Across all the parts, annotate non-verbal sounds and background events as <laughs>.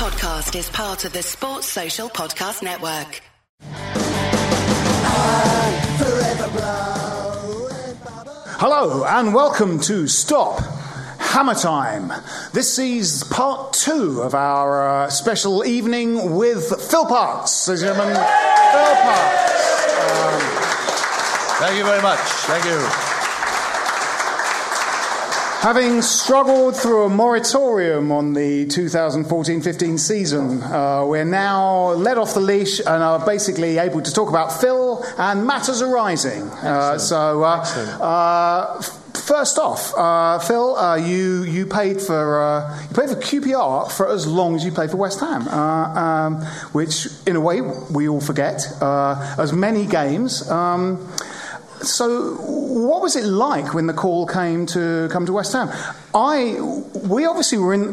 podcast is part of the Sports Social Podcast Network. Hello and welcome to Stop Hammer Time. This is part two of our uh, special evening with Phil Parkes. Ladies and gentlemen, Phil Parkes. Thank you very much. Thank you. Having struggled through a moratorium on the 2014 15 season, uh, we're now let off the leash and are basically able to talk about Phil and matters arising. Uh, so, uh, uh, First off, uh, Phil, uh, you you paid for uh, you paid for QPR for as long as you played for West Ham, uh, um, which in a way we all forget uh, as many games. Um, so, what was it like when the call came to come to West Ham? I, we obviously were in.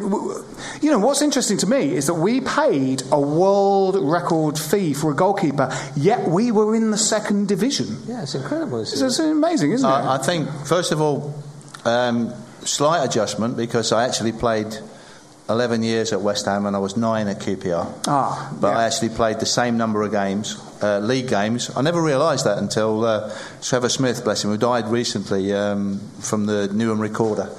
You know, what's interesting to me is that we paid a world record fee for a goalkeeper, yet we were in the second division. Yeah, it's incredible. It's, it's amazing, isn't it? I, I think, first of all, um, slight adjustment because I actually played 11 years at West Ham and I was nine at QPR. Ah, but yeah. I actually played the same number of games, uh, league games. I never realised that until uh, Trevor Smith, bless him, who died recently um, from the Newham Recorder.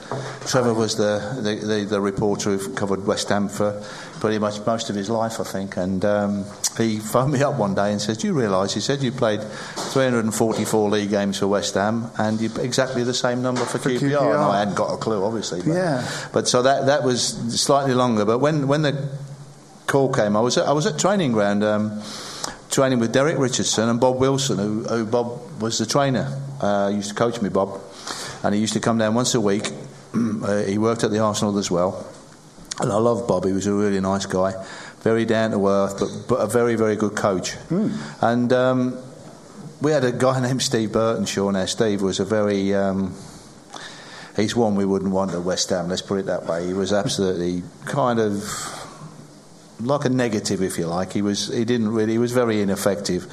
Trevor was the, the, the, the reporter who covered West Ham for pretty much most of his life, I think. And um, he phoned me up one day and said, Do you realise? He said, You played 344 league games for West Ham and you exactly the same number for, For QPR. QPR. And I hadn't got a clue, obviously. But, Yeah. But so that, that was slightly longer. But when, when the call came, I was at, I was at training ground. Um, Training with Derek Richardson and Bob Wilson, who, who Bob was the trainer. Uh, used to coach me, Bob, and he used to come down once a week. <clears throat> uh, he worked at the Arsenal as well, and I love Bob. He was a really nice guy, very down to earth, but, but a very very good coach. And um, we had a guy <laughs> named Steve Burtenshaw. Now Steve was a very um, he's one we wouldn't want at West Ham. Let's put it that way. He was absolutely <laughs> kind of like a negative, if you like. He was he didn't really he was very ineffective,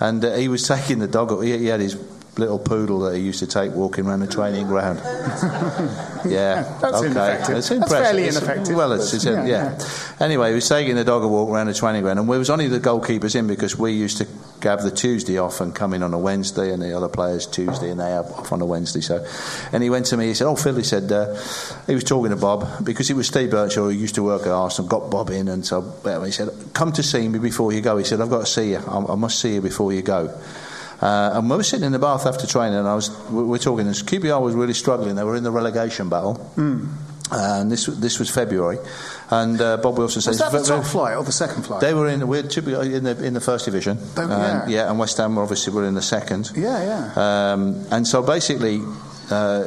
and uh, he was <laughs> taking the dog. He, he had his little poodle that he used to take walking around the training ground. <laughs> yeah, That's okay, ineffective. It's That's impressive. fairly It's- ineffective. Well, it's, it's Yeah, yeah, Anyway, he was taking the dog a walk around the training ground, and we was only the goalkeepers in because we used to have the Tuesday off and come in on a Wednesday, and the other players Tuesday, and they are off on a Wednesday. So, and he went to me. He said, "Oh, Phil," he said, uh, he was talking to Bob because it was Steve Birchall who used to work at Arsenal, got Bob in, and so well, he said, "Come to see me before you go." He said, "I've got to see you. I, I must see you before you go." Uh, and we were sitting in the bath after training, and I was we were talking. This QPR was really struggling. They were in the relegation battle, and this this was February. And uh, Bob Wilson says, Was that the "Very- top flight or the second flight? they were in. We're typically in the in the first division. They- and, yeah. and West Ham were obviously were in the second. yeah, yeah. Um, and so basically, uh,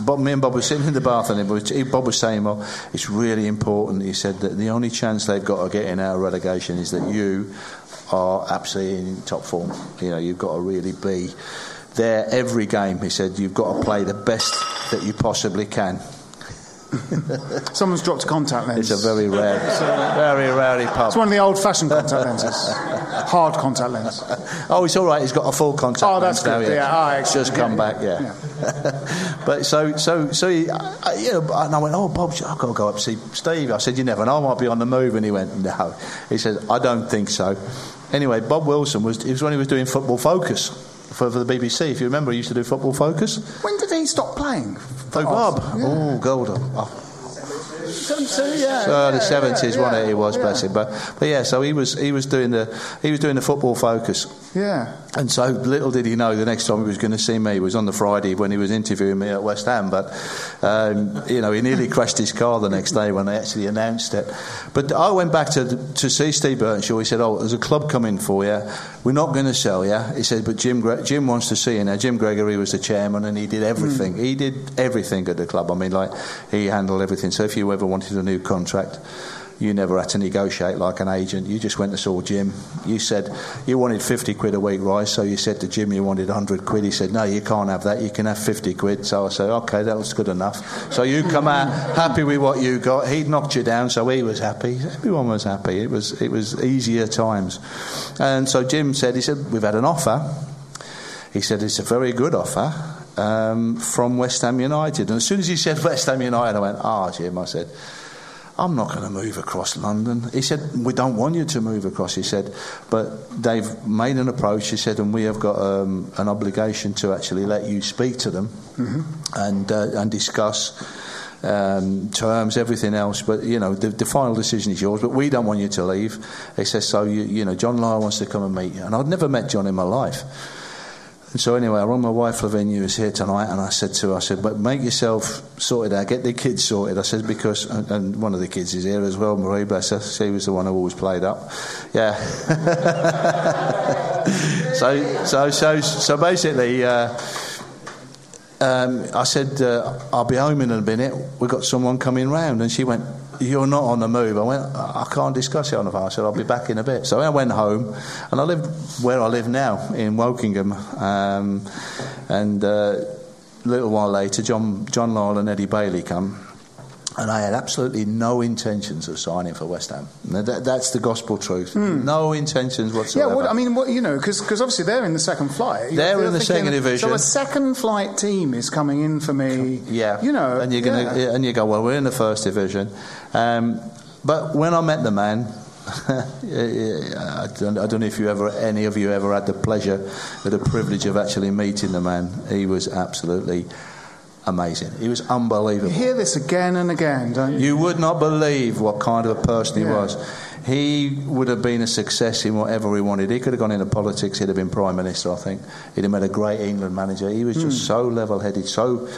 Bob, me and Bob were sitting in the bath, and it was, Bob was saying, "Well, it's really important." He said that the only chance they've got of getting out of relegation is that you are absolutely in top form. You know, you've got to really be there every game. He said you've got to play the best that you possibly can. <laughs> Someone's dropped a contact lens. It's a very rare, <laughs> very rarely pub. It's one of the old-fashioned contact lenses, hard contact lens. <laughs> Oh, it's all right. He's got a full contact. Oh, that's lens now, good. Yeah, ah, it's just come Yeah, back. Yeah. but so, so, so, he, I, you know, and I went, oh, Bob, I've got to go up and see Steve. I said, you never know, I might be on the move. And he went, no. He said, I don't think so. Anyway, Bob Wilson was. It was when he was doing Football Focus for, for the BBC. If you remember, he used to do Football Focus. When did he stop playing? Oh, oh Bob. Yeah. Oh, Golden. Oh, yeah, early seventies, yeah, wasn't it? He was, yeah. bless him. But, but yeah, so he was, he was doing the, he was doing the football focus. Yeah. And so little did he know the next time he was going to see me was on the Friday when he was interviewing me at West Ham. But, um, you know, he nearly crashed his car the next day when they actually announced it. But I went back to, to see Steve Burtenshaw. He said, Oh, there's a club coming for you. We're not going to sell you. He said, But Jim, Gre- Jim wants to see you. Now, Jim Gregory was the chairman and he did everything. He did everything at the club. I mean, like, he handled everything. So if you ever wanted a new contract, you never had to negotiate like an agent. You just went and saw Jim. You said you wanted 50 quid a week, right? So you said to Jim you wanted 100 quid. He said, no, you can't have that. You can have 50 quid. So I said, okay, that was good enough. So you come out happy with what you got. He knocked you down, so he was happy. Everyone was happy. It was, it was easier times. And so Jim said, he said, we've had an offer. He said, it's a very good offer. Um, from West Ham United, and as soon as he said West Ham United, I went, "Ah, Jim," I said, I'm not going to move across London. He said, We don't want you to move across. He said, But they've made an approach. He said, And we have got um, an obligation to actually let you speak to them mm-hmm. and, uh, and discuss. Um, terms, everything else, but you know the, the, final decision is yours. But we don't want you to leave. He says so. You, you know, John Lyall wants to come and meet you, and I'd never met John in my life. And so anyway, I rang my wife Lavinia who's here tonight, and I said to her, I said, "But make yourself sorted out, get the kids sorted." I said because, and one of the kids is here as well, Marie, bless her. She was the one who always played up. Yeah. <laughs> so so so so basically. Uh, um, I said, uh, I'll be home in a minute. We've got someone coming round. And she went, You're not on the move. I went, I can't discuss it on the phone. I said, I'll be back in a bit. So I went home, and I live where I live now, in Wokingham. Um, and uh, a little while later, John, John Lyall and Eddie Bailey come and I had absolutely no intentions of signing for West Ham. That, that's the gospel truth. Mm. No intentions whatsoever. Yeah, well, I mean, what, you know, because obviously they're in the second flight. They're, they're in the second division. So a second flight team is coming in for me. Yeah, you know, and you're gonna yeah. and you go, well, we're in the first division. Um, but when I met the man, <laughs> I, don't, I don't know if you ever, any of you ever had the pleasure or the privilege of actually meeting the man. He was absolutely amazing. He was unbelievable. You hear this again and again, don't you? You would not believe what kind of a person he yeah. was. He would have been a success in whatever he wanted. He could have gone into politics. He'd have been prime minister. I think he'd have made a great England manager. He was just mm. so level-headed, so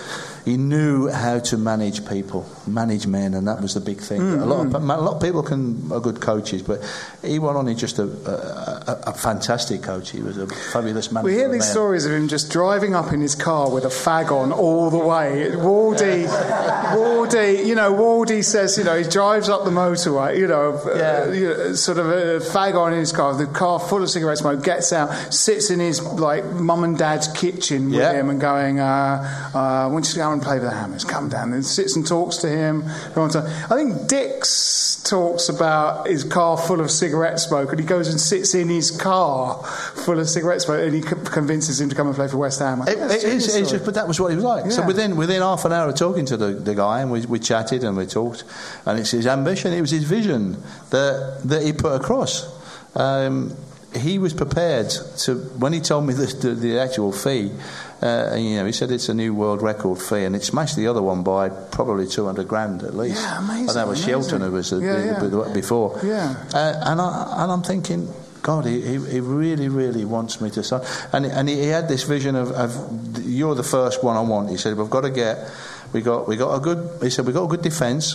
he knew how to manage people, manage men, and that was the big thing. Mm, a, lot of, mm. a lot of people can are good coaches, but he wasn't only just a, a, a, fantastic coach; he was a fabulous manager. We hear these stories of him just driving up in his car with a fag on all the way. Wardy, <laughs> Wardy, you know, Wardy says, you know, he drives up the motorway, you know, yeah. uh, you know sort of a fag on in his car, the car full of cigarette smoke, gets out, sits in his like mum and dad's kitchen with yeah. him, and going, uh, uh, "I want you to go and play with the Hammers. Come down and sits and talks to him. I think Dix talks about his car full of cigarette smoke, and he goes and sits in his car full of cigarette smoke, and he convinces him to come and play for West Ham. It, it is, it's just, but that was what he was like. Yeah. So within within half an hour of talking to the, the guy, and we, we chatted and we talked, and it's his ambition, it was his vision that that he put across. Um, he was prepared to when he told me the, the, the actual fee. Uh, you know, he said it's a new world record fee, and it smashed the other one by probably 200 grand at least. Yeah, amazing. And that was Shilton who was yeah, yeah. before. Yeah. Uh, and, I, and I'm thinking, God, he, he really, really wants me to sign. And, and he, had this vision of, of, you're the first one I want. He said, we've got to get, we got, we got a good, he said, we've got a good defence.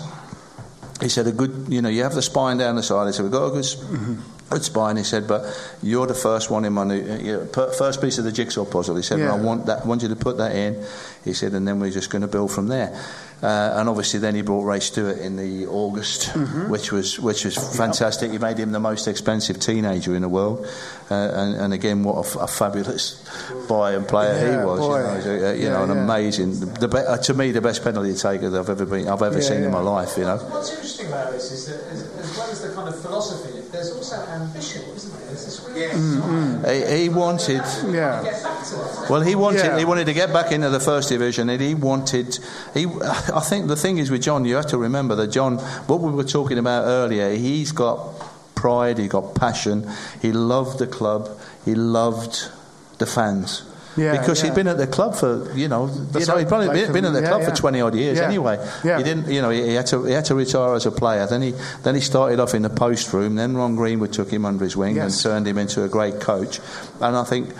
He said, a good, you know, you have the spine down the side. He said, we've got a good, it's fine. He said, but you're the first one in my new, first piece of the jigsaw puzzle. He said, yeah. I want that, I want you to put that in. He said, and then we're just going to build from there. Uh, and obviously, then he brought Ray Stewart in the August, mm-hmm. which was which was fantastic. He made him the most expensive teenager in the world, uh, and, and, again, what a, a, fabulous buy and player yeah, he was. Boy. You know, uh, you yeah, know an amazing. The, the, uh, to me, the best penalty taker that I've ever been, I've ever seen in my life. You know. What's interesting about this is that, as, as well as the kind of philosophy, there's also ambition, isn't there? There's this real mm-hmm. he, he, wanted. Yeah. Well, he wanted. He wanted to get back into the first division, and he wanted. He. I think the thing is with John, you have to remember that John, what we were talking about earlier, he's got pride, he got passion, he loved the club, he loved the fans. Yeah, because yeah. he'd been at the club for you know, he'd probably been, been, at the yeah, club for twenty odd years anyway. He didn't you know he, he, had to he had to retire as a player. Then he then he started off in the post room. Then Ron Greenwood took him under his wing yes. and turned him into a great coach. And I think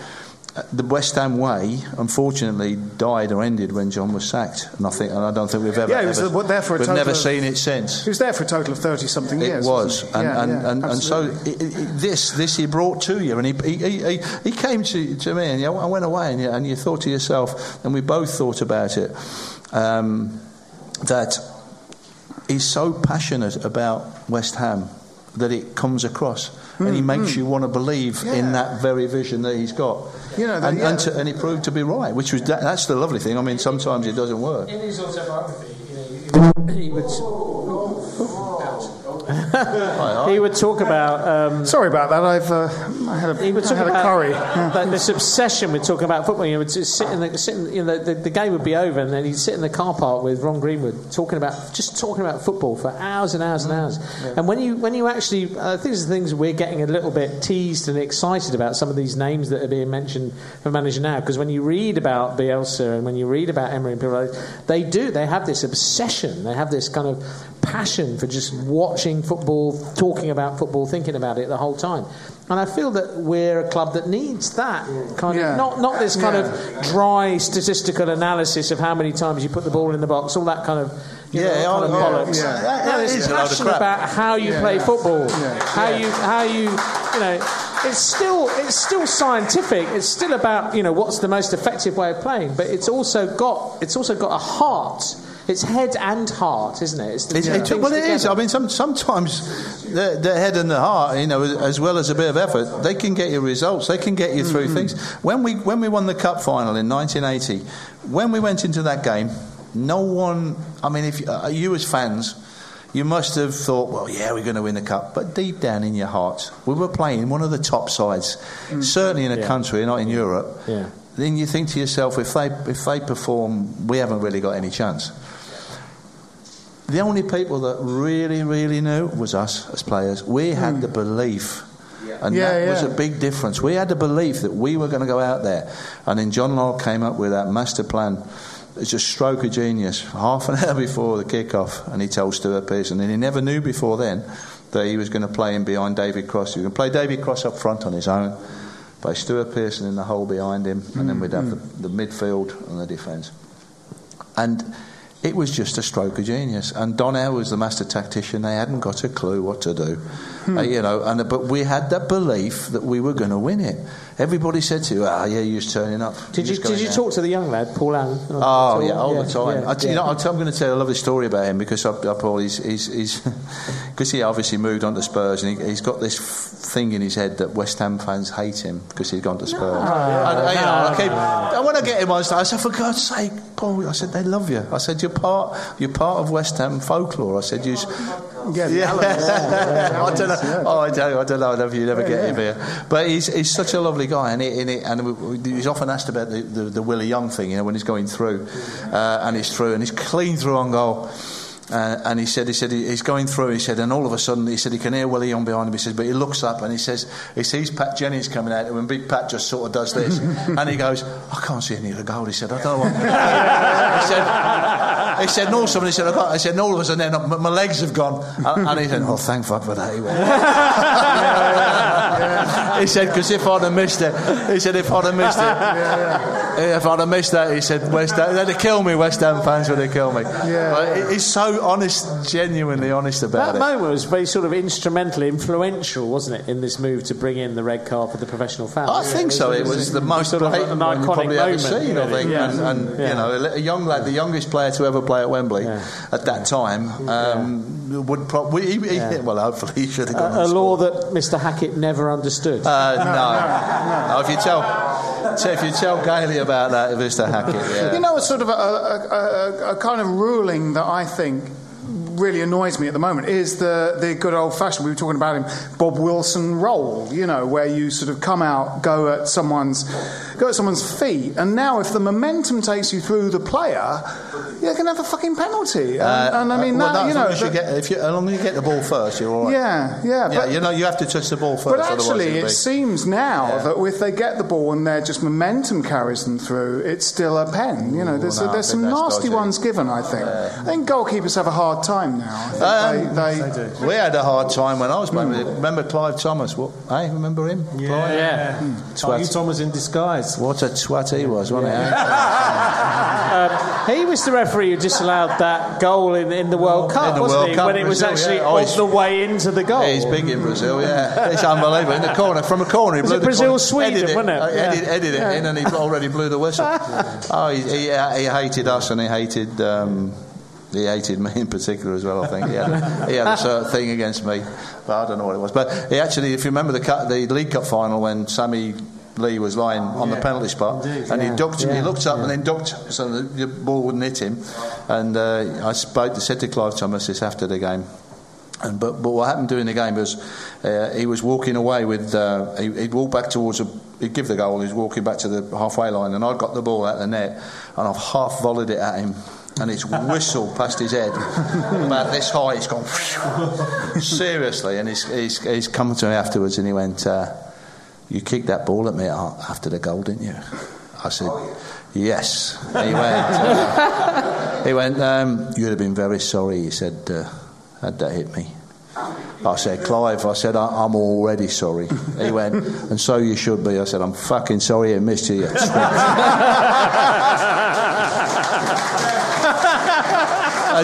the West Ham way, unfortunately, died or ended when John was sacked, and I think, and I don't think we've ever. Yeah, he was ever, there for a We've never of, seen it since. He was there for a total of thirty something years. It was, and yeah, and, yeah, and, and, so it, it, this this he brought to you, and he he, he, he came to, to me, and you know, I went away, and you, and you thought to yourself, and we both thought about it, um, that he's so passionate about West Ham that it comes across, mm, and he makes mm. you want to believe yeah. in that very vision that he's got. You know, and, yeah. and, to, and, he proved to be right, which was that, that's the lovely thing. I mean, sometimes it doesn't work. In his autobiography, you know, he would. He would he would talk about. Um, Sorry about that. I've uh, I had a, he would I talk had a about curry. that- this obsession with talking about football. You would just sit in the, sit in, you know, the, the game would be over, and then he'd sit in the car park with Ron Greenwood, talking about just talking about football for hours and hours and hours. And when you when you actually, uh, I think it's the things we're getting a little bit teased and excited about some of these names that are being mentioned for manager now, because when you read about Bielsa and when you read about Emery and people like they do they have this obsession, they have this kind of passion for just watching football, talking about football, thinking about it the whole time. And I feel that we're a club that needs that kind Yeah. of not not this kind Yeah. of dry statistical analysis of how many times you put the ball in the box, all that kind of you know, Yeah, kind oh, of oh, bollocks. yeah. That- No, that there's is a load of passion about how you play football, how you how you you know. It's still it's still scientific. It's still about you know what's the most effective way of playing, but it's also got it's also got a heart. It's head and heart, isn't it? It's the It's, two it- things well, it is. together. I mean, some, sometimes the, the head and the heart, you know, as well as a bit of effort, they can get you results. They can get you through Mm-hmm. things. When we when we won the cup final in 1980, when we went into that game, no one. I mean, if you, uh, you as fans. You must have thought, well, yeah, we're going to win the cup. But deep down in your heart, we were playing one of the top sides, certainly in a. Yeah. country, not in Europe. Yeah. Then you think to yourself, if they if they perform, we haven't really got any chance. The only people that really, really knew was us as players. We hmm. had the belief. And Yeah, that was a big difference. We had the belief that we were going to go out there. And then John Law came up with that master plan. It's a stroke of genius. Half an <laughs> hour before the kick-off, and he told Stuart Pearson, and he never knew before then that he was going to play him behind David Cross. He was going to play David Cross up front on his own, play Stuart Pearson in the hole behind him, and then hmm, we'd have hmm. the, the midfield and the defence. And it was just a stroke of genius. And Donnell was the master tactician. They hadn't got a clue what to do, Uh, you know. And but we had that belief that we were going to win it. Everybody said to you, "Ah, yeah, you're turning up." Did you You're did you there." talk to the young lad, Paul Allen? Oh yeah, all the time. Yeah, I, you yeah. know, I'm, going to tell a lovely story about him because I, I Paul, he's he's because <laughs> he obviously moved on to Spurs and he, he's got this f- thing in his head that West Ham fans hate him because he's gone to Spurs. And, uh, you know, I keep, and when I get him on stage, I said, for God's sake, Paul, I said they love you. I said you're part you're part of West Ham folklore. I said you. Yeah, <laughs> Yeah. I don't know. yeah. Oh, I don't. I don't know. I don't know you never get him here, but he's he's such a lovely guy, and he, and, he, and he's often asked about the, the, the Willie Young thing, you know, when he's going through, uh, and he's through, and he's clean through on goal. Uh, and he said, he said he- he's going through. He said, and all of a sudden, he said he can hear Willie Young behind him. He says, but he looks up and he says, he sees Pat Jennings coming out, and when Big Pat just sort of does this, <laughs> and he goes, I can't see any of the goal. He said, I don't know what. <laughs> he said, he said, no, somebody said, I got. I said, and all of a sudden, then my, my legs have gone, and, and he said, oh, thank fuck for that. He went. <laughs> he said, because if I'd have missed it, he said, if I'd have missed it, <laughs> if I'd have missed that, he said, West Ham, they'd have killed me, West Ham fans would have killed me. But he- he's so honest, genuinely honest about That it. That moment was very sort of instrumental, influential, wasn't it, in this move to bring in the red card for the professional fans? I think so. It was the most sort of blatant an one you've iconic probably ever moment, seen, I really. think. Yeah. And, and Yeah. you know, a young lad, the youngest player to ever play at Wembley Yeah. at that time, um, would probably. He, he, Yeah. Well, hopefully he should have gone. a, a law that Mr. Hackett never understood. Uh, no. no. If you tell, so if you tell Gailey about that, Mr. Hackett, yeah. You know, a sort of a, a, a, a kind of ruling that I think really annoys me at the moment is the, the good old fashioned, we were talking about him, Bob Wilson role, you know, where you sort of come out, go at someone's, go at someone's feet, and now if the momentum takes you through the player, you're going to have a fucking penalty. And, Uh, and I mean, well, that, you know. you that- get, if you, as long as you get the ball first, you're all right. yeah, yeah, Yeah, but, you know, you have to touch the ball first. but actually, be- seems now Yeah. that if they get the ball and their just momentum carries them through, it's still a pen. You know, there's, no, there's some nasty dodgy. ones given. I think. I think goalkeepers have a hard time now. I think Um, they, they, We had a hard time when I was playing. with it. Remember Clive Thomas? What? Hey, remember him? Clive? yeah. Are you Thomas in disguise? What a twat he was, wasn't he? eh? <laughs> He was the referee who disallowed that goal in, in the World Cup, In the wasn't World he? Cup, when it was Brazil, actually yeah. Oh, on he's- the way into the goal. He's big in Brazil, yeah. It's unbelievable. In the corner, from a corner, he Was blew it the Brazil, corner, Sweden, edited wasn't it? uh, Yeah. Edited, edited it in, and he already blew the whistle. <laughs> oh, he, he, he hated us, and he hated. Um, he hated me in particular as well. I think he had, he had a certain thing against me, but I don't know what it was. But he actually, if you remember the the League Cup final when Sammy Lee was lying on the penalty spot, and he ducked, he looked up and then ducked so the, the ball wouldn't hit him. And uh, I spoke, said to Clive Thomas this after the game. And, but, but what happened during the game was uh, he was walking away with, uh, he, would walk back towards, a, he'd give the goal, he's walking back to the halfway line, and I'd got the ball out of the net, and I've half volleyed it at him. And it's whistled past his head <laughs> about this high. He's gone <laughs> seriously, and he's, he's, he's come to me afterwards, and he went, uh, "You kicked that ball at me after the goal, didn't you?" I said, "Yes." And he went, uh, "He went. Um, you'd have been very sorry." He said. Uh, had that hit me. I said, Clive, I said, I'm already sorry. He went, and so you should be. I said, I'm fucking sorry I missed you <laughs>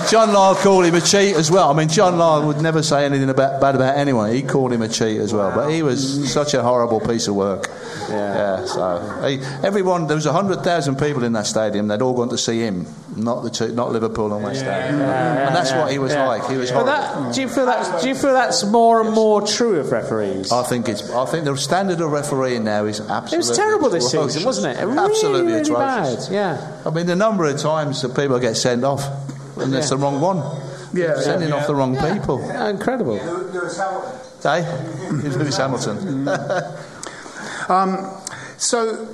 Uh, John Lyall called him a cheat as well. I mean, John Lyall would never say anything about, bad about anyone. He called him a cheat as well. But he was such a horrible piece of work. Yeah. yeah so he, everyone, there was hundred thousand people in that stadium. They'd all gone to see him, not the two, not Liverpool and West Ham. Yeah, yeah, and that's what he was like. He was horrible. That, do you feel that? Do you feel that's more and more true of referees? I think it's. I think the standard of refereeing now is absolutely. It was terrible this season, wasn't it? it really, absolutely really atrocious. Bad. Yeah. I mean, the number of times that people get sent off and it's the wrong one. Yeah, sending yeah. off the wrong people. incredible. Lewis Hamilton. Hey, <laughs> Lewis Hamilton. <laughs> um, so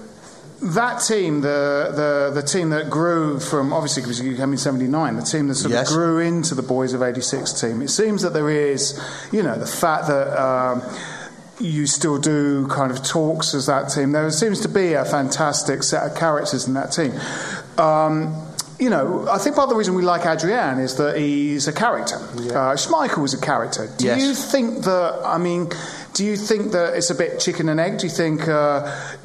that team, the, the, the team that grew from, obviously, because you came in 79, the team that sort yes. of grew into the Boys of 86 team, it seems that there is, you know, the fact that. Um, you still do kind of talks as that team. There seems to be a fantastic set of characters in that team. Um, you know, I think part of the reason we like Adrian is that he's a character. Yeah. Uh, Schmeichel was a character. Do yes. you think that, I mean, do you think that it's a bit chicken and egg? Do you think uh,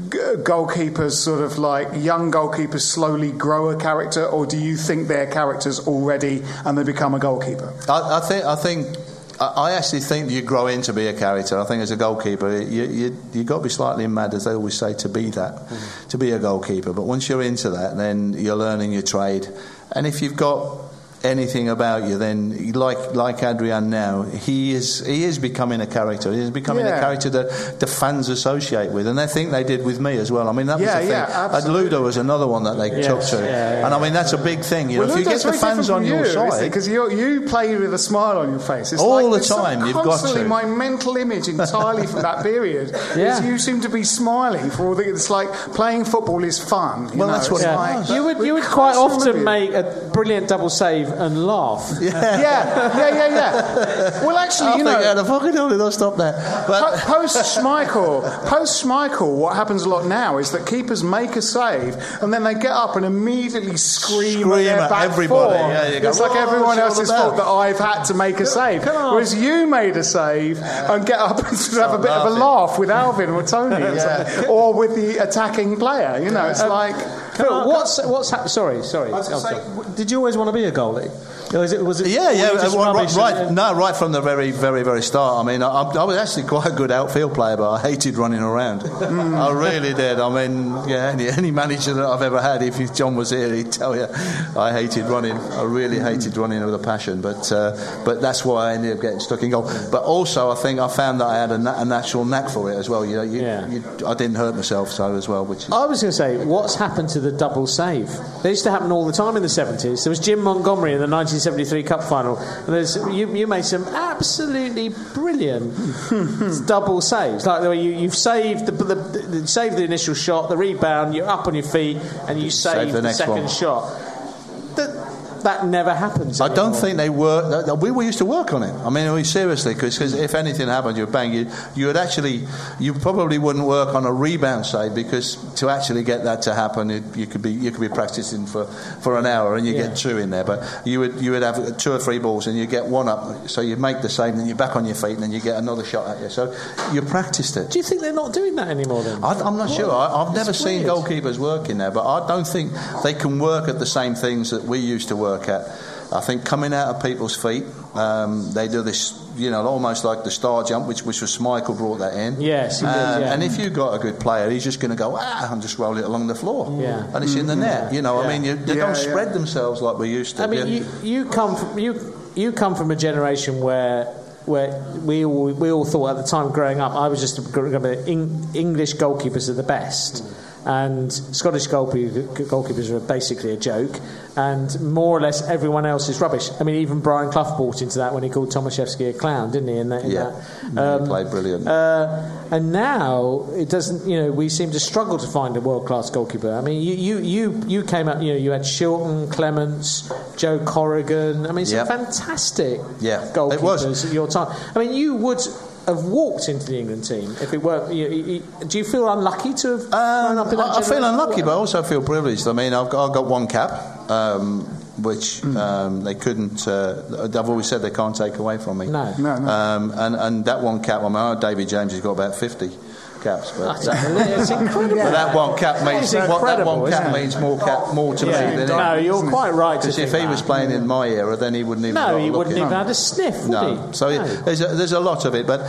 g- goalkeepers, sort of like young goalkeepers, slowly grow a character, or do you think they're characters already and they become a goalkeeper? I, I think. I think I actually think you grow into be a character. I think as a goalkeeper, you you you got to be slightly mad, as they always say, to be that, mm-hmm. to be a goalkeeper. But once you're into that, then you're learning your trade. And if you've got anything about you, then like like Adrian now, he is he is becoming a character. He is becoming yeah. a character that the fans associate with, and I think they did with me as well. I mean, that yeah, was the yeah, uh, thing. And Ludo was another one that they yes, took to, and I mean that's a big thing. You well, know, if you get the fans on you, your side, because you you play with a smile on your face it's all like, the time. You've got to. My mental image entirely from that period <laughs> is you seem to be smiling for all the. It's like playing football is fun. well, know? that's what it's like, you would you would quite often make a brilliant double save and laugh. <laughs> Yeah, yeah, yeah, yeah. yeah. Well, actually, I you think, know, yeah, the fucking hell did I stop there? But post Schmeichel, post Schmeichel, what happens a lot now is that keepers make a save and then they get up and immediately scream, scream at, at everybody. Yeah, it's like everyone else's fault that I've had to make a save, whereas you made a save and get up and have a bit laughing. of a laugh with Alvin or Tony, <laughs> yeah. or with the attacking player. You know, it's like. Phil, what's what's hap- sorry, sorry. Say, did you always want to be a goalie? Was it, was it, yeah, yeah, well, uh, right, right no, right from the very, very, very start. I mean, I, I, was actually quite a good outfield player, but I hated running around. Hmm. I really did. I mean, yeah, any, any, manager that I've ever had, if John was here, he'd tell you I hated running. I really hmm. hated running with a passion, but uh, but that's why I ended up getting stuck in goal. But also, I think I found that I had a, na- a natural knack for it as well. You know, you, yeah. you, I didn't hurt myself so as well. Which is... I was going to say, what's happened to the double save? They used to happen all the time in the 70s. There was Jim Montgomery in the 1973 Cup final. And you, you made some absolutely brilliant <laughs> double saves. Like the way you, you've saved the, the, the, saved the initial shot, the rebound, you're up on your feet, and you save, save the, the second one. shot. That never happens. Anymore. I don't think they work. We, we used to work on it. I mean, we seriously, because if anything happened, you'd bang, you, you would actually, you probably wouldn't work on a rebound side because to actually get that to happen, it, you could be you could be practicing for, for an hour and you yeah. get two in there. But you would you would have two or three balls and you get one up, so you make the same, then you're back on your feet, and then you get another shot at you. So you practiced it. Do you think they're not doing that anymore? Then I, am not what? sure. I, have never seen goalkeepers working there, but I don't think they can work at the same things that we used to work at. I think coming out of people's feet, um, they do this, you know, almost like the star jump, which, which was Michael brought that in. Yes, he did, um, yeah. And if you've got a good player, he's just going to go, ah, and just roll it along the floor. Yeah. And it's in the net, you know, I mean, you, they don't spread themselves like we used to. I mean, you, you, come from, you, you come from a generation where where we all, we all thought at the time growing up, I was just going to English goalkeepers are the best. And Scottish goalkeepers are basically a joke, and more or less everyone else is rubbish. I mean, even Brian Clough bought into that when he called Tomaszewski a clown, didn't he? In that, in Yeah. that. He played brilliant. Uh, and now it doesn't. You know, we seem to struggle to find a world-class goalkeeper. I mean, you you you, you came up. You know, you had Shilton, Clemence, Joe Corrigan. I mean, some Yep. fantastic Yeah, goalkeepers at your time. I mean, you would have walked into the England team if it were. You, you, you- do you feel unlucky to have grown up in that Um, I, I feel unlucky, but I also feel privileged. I mean, I've got, I've got one cap, um, which um, they couldn't. Uh, I've always said they can't take away from me. No. No, no. Um, and, and that one cap, I mean, David James has got about 50 caps, but, it's <laughs> incredible. but that one cap means what that one cap means more cap oh, more to Yeah. me than No, it. you're quite right Because if he was playing in my era, then he wouldn't even. No, he wouldn't even have a sniff, would No. he? So No. it, there's a, there's a lot of it, but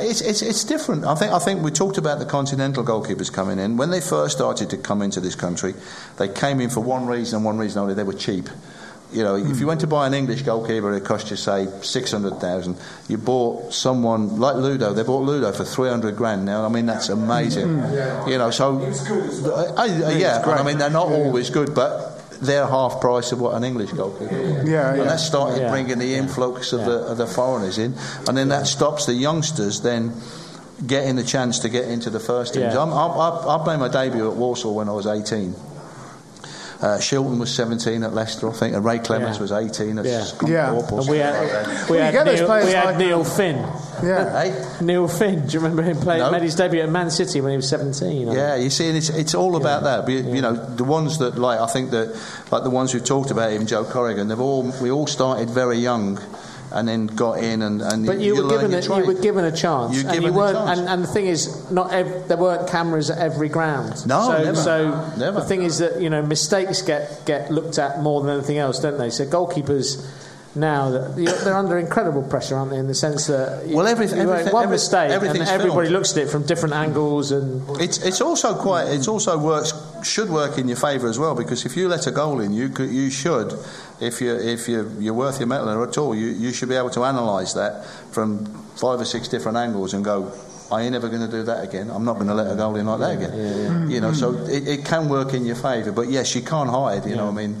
it's, it's it's different. I think I think we talked about the continental goalkeepers coming in when they first started to come into this country. They came in for one reason and one reason only: they were cheap. You know, if you went to buy an English goalkeeper, it cost you say six hundred thousand. You bought someone like Ludo. They bought Ludo for three hundred grand. Now, I mean, that's amazing. Mm. You know, so I, I- yeah, I mean, they're not always good, but they're half price of what an English goalkeeper. is. Yeah, and that started Yeah. bringing the influx of, the, of the foreigners in, and then that stops the youngsters then getting the chance to get into the first teams. Yeah. I'm, I, I, I made my debut at Walsall when I was 18. Uh, Shilton was 17 at Leicester, I think, and Ray Clemence Yeah. was 18 at Yeah. Scunthorpe Yeah. or And we something like had, we you had, Neil, we had like- Neil Finn. Yeah. Hey? Neil Finn, do you remember him playing? No. Made his debut at Man City when he was 17. I think. Yeah, you see, and it's, it's all about that. But, You know, the ones that like I think that like the ones we've talked about, him, Joe Corrigan, they've all we all started very young, and then got in and and But you, were given a, you were given a chance, and you a weren't. chance. And, and the thing is, not ev- there weren't cameras at every ground. No, so, never. So Never. the thing is that you know mistakes get get looked at more than anything else, don't they? So goalkeepers. Now that- they're under incredible pressure, aren't they? In the sense that Well, you everything- one every- mistake, and everybody filmed. looks at it from different angles, and It's it's also quite it's also works should work in your favour as well because if you let a goal in, you you should if you if you you're worth your mettle at all, you you should be able to analyse that from five or six different angles and go. I ain't never going to do that again. I'm not going to let a goal in like that again. You know, so it, it can work in your favour, but yes, you can't hide. You know, what I mean,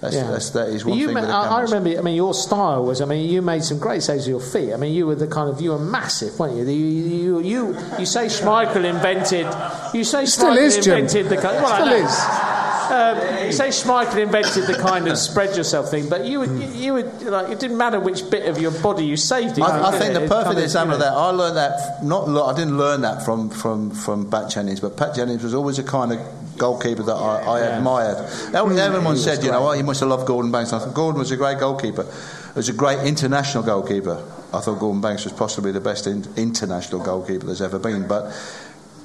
that's, Yeah. that's that is one you thing. ma- with the I, I remember. I mean, your style was. I mean, you made some great saves with your feet. I mean, you were the kind of you were massive, weren't you? You you you, you say Schmeichel invented. You say Still Schmeichel is, Jim. invented the kind. Well, I Still is. Um, you say Schmeichel invented the kind of spread yourself thing, but you would you, would like it didn't matter which bit of your body you saved. It, I, I think the perfect example of that, I learned that, not I didn't learn that from, from, from Pat Jennings, but Pat Jennings was always a kind of goalkeeper that I, I admired. Everyone, everyone said, you know, oh, you must have loved Gordon Banks. I thought Gordon was a great goalkeeper. He was a great international goalkeeper. I thought Gordon Banks was possibly the best in, international goalkeeper there's ever been. But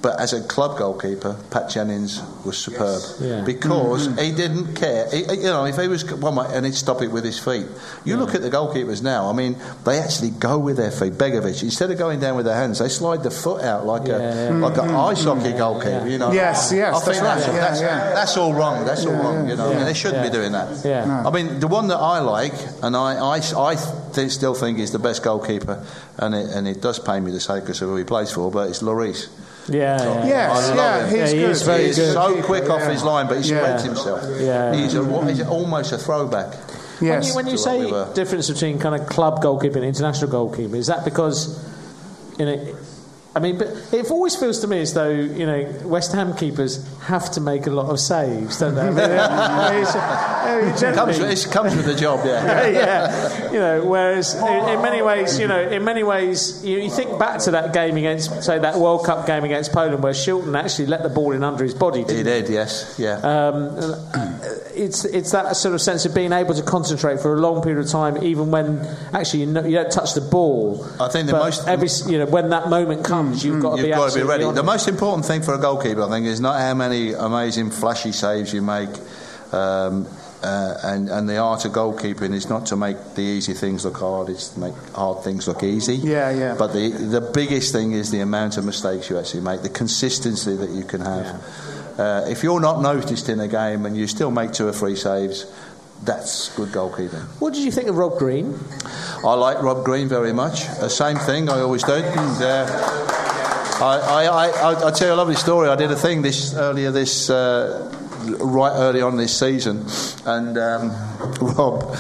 but as a club goalkeeper, Pat Jennings was superb Yeah. because mm-hmm. he didn't care. He, you know, if he was one way, and he'd stop it with his feet. You look at the goalkeepers now. I mean, they actually go with their feet. Begovic, instead of going down with their hands, they slide the foot out like Yeah, a yeah. like an mm-hmm. ice hockey goalkeeper. You know. Yes, yes, I think that's that's, right. That's, yeah. that's all wrong. That's all wrong. You know, I mean, they shouldn't yeah. be doing that. Yeah. I mean, the one that I like, and I, I, I th- still think is the best goalkeeper, and it, and it does pain me to say because of who he plays for, but it's Lloris. Yeah, yeah. Yes, I yeah, he's Yeah, he good. very He's good. so quick off his line, but he Yeah. spreads himself. Yeah. He's, a, he's almost a throwback. Yes. When you, when you say we difference between kind of club goalkeeper and international goalkeeper, is that because you know? I mean, but it always feels to me as though you know West Ham keepers have to make a lot of saves, don't they? I mean, uh, <laughs> it's- uh, Comes, it comes with the job, <laughs> yeah. yeah, you know. Whereas in, in many ways, you know, in many ways, you, you think back to that game against, say, that World Cup game against Poland, where Shilton actually let the ball in under his body. He did, yes, yeah. um, it's it's that sort of sense of being able to concentrate for a long period of time, even when actually you, know, you don't touch the ball. I think the most- every you know when that moment comes, you've got to You've be got to be ready. on The most important thing for a goalkeeper, I think, is not how many amazing flashy saves you make. Um, uh, and, and the art of goalkeeping is not to make the easy things look hard; it's to make hard things look easy. Yeah, yeah. But the the biggest thing is the amount of mistakes you actually make, the consistency that you can have. Uh, if you're not noticed in a game and you still make two or three saves, that's good goalkeeping. What did you think of Rob Green? I like Rob Green very much. Uh, same thing, I always do. Uh, I, I, I, I, I'll tell you a lovely story. I did a thing this earlier this uh, right early on this season, and um, <laughs> Rob.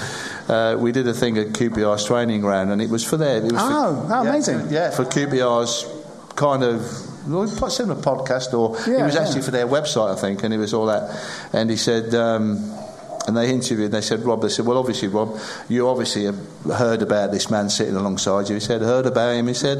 Uh, we did a thing at QPR's training ground, and it was for their. It was Oh, for, how yeah, amazing. Yeah, for QPR's kind of. Well, we put in a podcast, or Yeah, it was yeah. actually for their website, I think, and it was all that. And he said, um, and they interviewed. They said, Rob. They said, well, obviously, Rob, you obviously have heard about this man sitting alongside you. He said, heard about him. He said,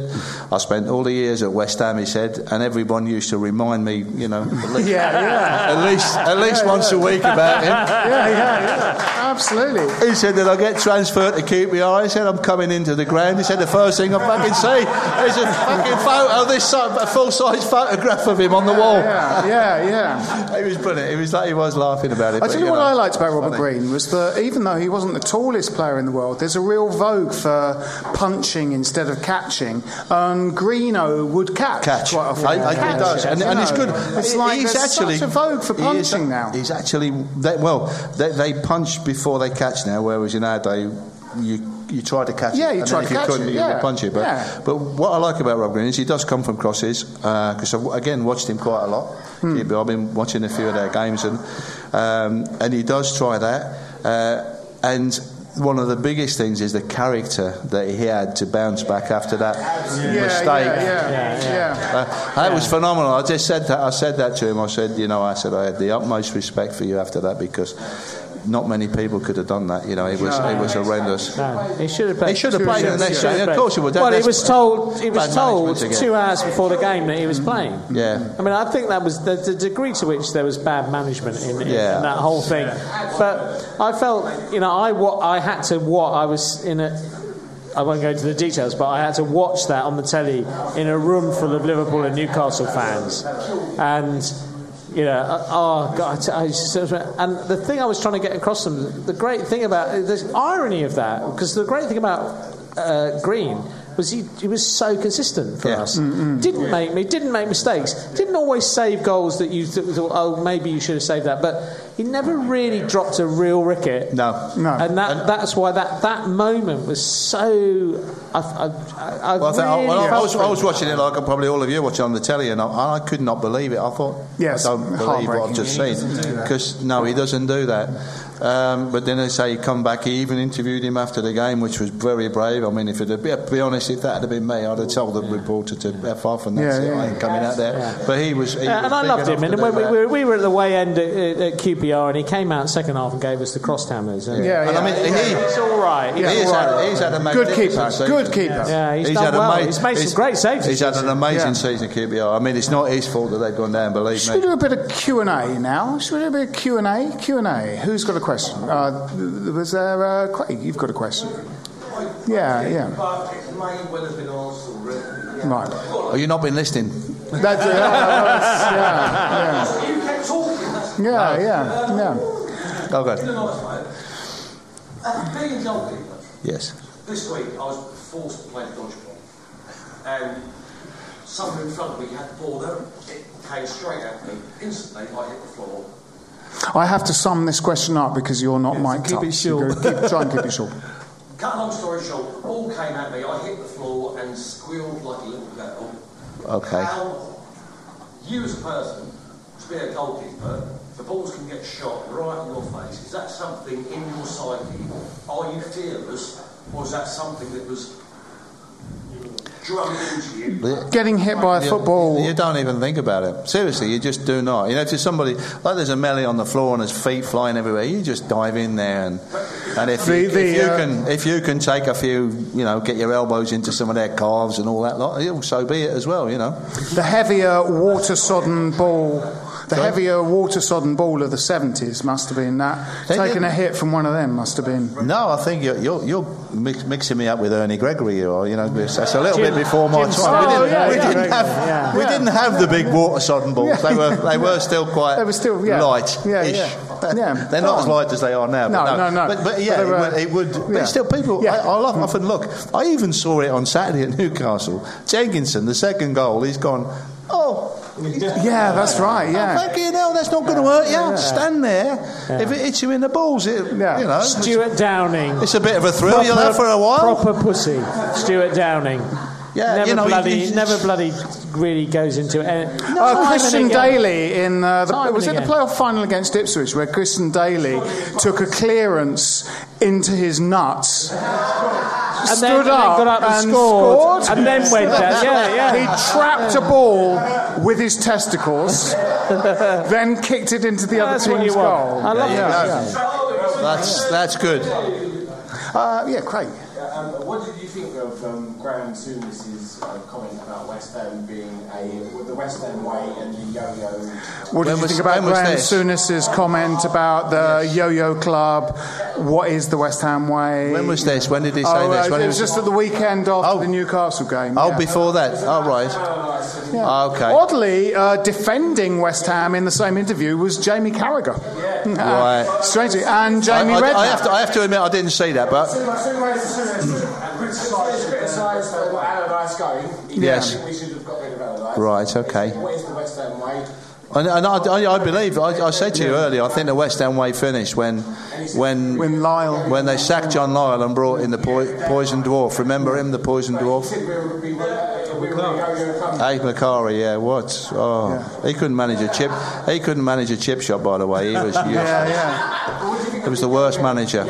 I spent all the years at West Ham. He said, and everyone used to remind me, you know, at least, <laughs> Yeah, yeah. at least, at least once a week about him. <laughs> Yeah, yeah, yeah. Absolutely. He said that I get transferred to QPR. He said I'm coming into the ground. He said the first thing I fucking see is a fucking photo, this a full size photograph of him on the wall. Yeah, yeah, yeah. <laughs> He was brilliant. He was like he was laughing about it. I tell you what know, I liked about Robert funny. Green was that even though he wasn't the tallest player in the world, there's a real vogue for punching instead of catching. And Greeno would catch, Catch. quite often. I, I, Catch, he does, and, and it's good. It's like he's actually such a vogue for he is- punching now. He's actually they, well, they, they punch before they catch now, whereas in our day you. You try to catch Yeah, it, you and try to catch you couldn't, it, you yeah. punch it. But, Yeah. but what I like about Rob Green is he does come from crosses because I've again watched him quite a lot. Hmm. I've been watching a few of their games, and um, and he does try that. Uh, and one of the biggest things is the character that he had to bounce back after that yeah, mistake. Yeah, yeah, yeah. Uh, that was phenomenal. I just said that. I said that to him. I said, you know, I said I had the utmost respect for you after that because not many people could have done that. You know, it was it was horrendous. No, he should have played. He should have played in the next game. Of course he would. That- well, he was told. He was told two hours before the game that he was playing. Yeah. I mean, I think that was the, the degree to which there was bad management in, in, Yeah. in that whole thing. But I felt, you know, I wa- I had to what I was in a. I won't go into the details, but I had to watch that on the telly in a room full of Liverpool and Newcastle fans, and you know, oh god, I and the thing I was trying to get across them, the great thing about the irony of that, because the great thing about uh, Green was he, he was so consistent for Yeah. us. Didn't make me, didn't make mistakes, didn't always save goals that you th- thought, oh, maybe you should have saved that, but he never really dropped a real wicket. No. No. And that, that's why that, that moment was so. I, I, I, I Well, I, think, really well, I, was, I was watching it like probably all of you watching on the telly, and I, I could not believe it. I thought, Yes, I don't believe what I've just He seen. Because no, he doesn't do that. Um, but then they say he come back. He even interviewed him after the game, which was very brave. I mean, if it had been, be honest, if that had been me, I'd have told the reporter to f off and that's Yeah, it. yeah. I ain't coming out there. But he was. He Yeah, was and I loved him. And when we, we, were, we were at the way end at, at QPR, and he came out second half and gave us the cross hammers. And Yeah, And I mean, yeah. he, it's all right. It's he's, all had, right. he's had a Good keeper. season. Good keeper. Yeah, he's done had well. ama- He's made some he's- great saves He's had an amazing Yeah. season at QPR. I mean, it's not his fault that they've gone down. Believe me. Should we do a bit of Q and A now? Should we do a bit of Q and A? Q and A. Who's got a question? Uh, was there uh, Craig? You've got a question. Yeah, yeah. But well have been asked. Right. Oh, you've not been listening. That's, uh, <laughs> that's- You kept talking. Yeah, yeah, yeah, yeah. Oh, good. a nice way. Being a goalkeeper, Yes. this week I was forced to play dodgeball. And someone in front of me had the ball there. It came straight at me. Instantly, I hit the floor. I have to sum this question up because you're not mic'd keep up. it short. go- keep- try and keep it short. <laughs> Cut a long story short, the ball came at me. I hit the floor and squealed like a little girl. Okay. How you as a person, to be a goalkeeper, the balls can get shot right in your face. Is that something in your psyche? Are you fearless, or is that something that was drummed into you? Getting hit by a You- football. You don't even think about it. Seriously, you just do not. You know, if somebody like there's a melee on the floor and there's feet flying everywhere, you just dive in there and and if, The- you, the, if you uh, can if you can take a few, you know, get your elbows into some of their calves and all that lot, so be it as well. You know. The heavier water sodden ball, the Sorry? heavier water sodden ball of the 70s must have been that. They Taking didn't- a hit from one of them must have been. No, I think you're you're, you're mix, mixing me up with Ernie Gregory, or you know, that's a little Jim- bit before my Jim time. we didn't, Oh, yeah, we yeah, didn't yeah, have yeah. we didn't have the big water sodden balls. They were they were still quite They were still, yeah. light. Yeah, yeah. Yeah. They're not as light as they are now. No, but no, no. But, but yeah, But were- it would. It would yeah. But still, people. Yeah. I, I love, often look. I even saw it on Saturday at Newcastle. Jenkinson, the second goal, he's gone. Oh, <laughs> Yeah, that's right, yeah. Thank you. No, that's not going to hurt you. Stand there. If it hits you in the balls, it, Yeah. you know, Stuart Downing. it's a bit of a thrill. You'll have for a while. Proper pussy. Stuart Downing. Yeah, never you know, bloody, he- he- never bloody really goes into it. Time Uh, Christian. Dailly in uh, the, Time was and it the playoff final against Ipswich where Christian Dailly took a clearance into his nuts, and stood then, and up, got up and, and scored, scored. and then went down. Yeah, yeah. He trapped a ball with his testicles, <laughs> then kicked it into the other That's what team's goal. I love There that. go. That's that's good. Uh, yeah, Craig. Um, what did you think of um, Graham Souness's uh, comment about West Ham being a the West Ham way and the yo-yo? What did When you was- think about Graham this? Souness's comment about the yo-yo club? What is the West Ham way? When was this? When did he say Oh, this? uh, When it was was- just at the weekend after Oh. the Newcastle game. Oh, yeah. before that. Oh, right. Yeah. Okay. Oddly, uh, defending West Ham in the same interview was Jamie Carragher. Right. <laughs> Strangely, and Jamie I- Redknapp. I have to, I have to admit, I didn't see that, but criticised uh, Allardyce going. He Yes. we should have got rid of Allardyce. right, okay. What is the West Ham way? And, and I, I, I believe I, I said to you earlier. I think the West Ham way finished when, when, When Lyall- when they sacked John Lyall and brought in the poi- poison dwarf. Remember him, the poison dwarf? Hey, Macari, yeah, what? Oh, he couldn't manage a chip. He couldn't manage a chip shop, by the way. He was <laughs> useless. yeah, yeah. He was the worst manager.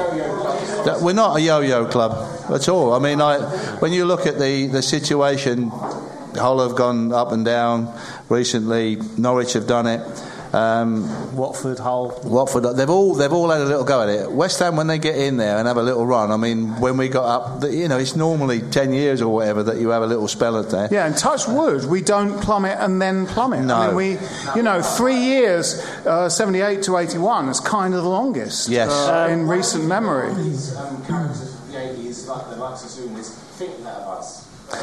That- We're not a yo-yo club at all. I mean, I, when you look at the, the situation, Hull have gone up and down recently. Norwich have done it. Um, Watford, Hull. Watford, they've all they've all had a little go at it. West Ham, when they get in there and have a little run, I mean, when we got up, the- you know, it's normally ten years or whatever that you have a little spell at there. Yeah, and touch wood, we don't plummet and then plummet. No. I mean, we, you know, three years, uh, 78 to 81 is kind of the longest Yes. uh, in recent memory. Um, characters of the 80s, like the likes of Souness, think that of us.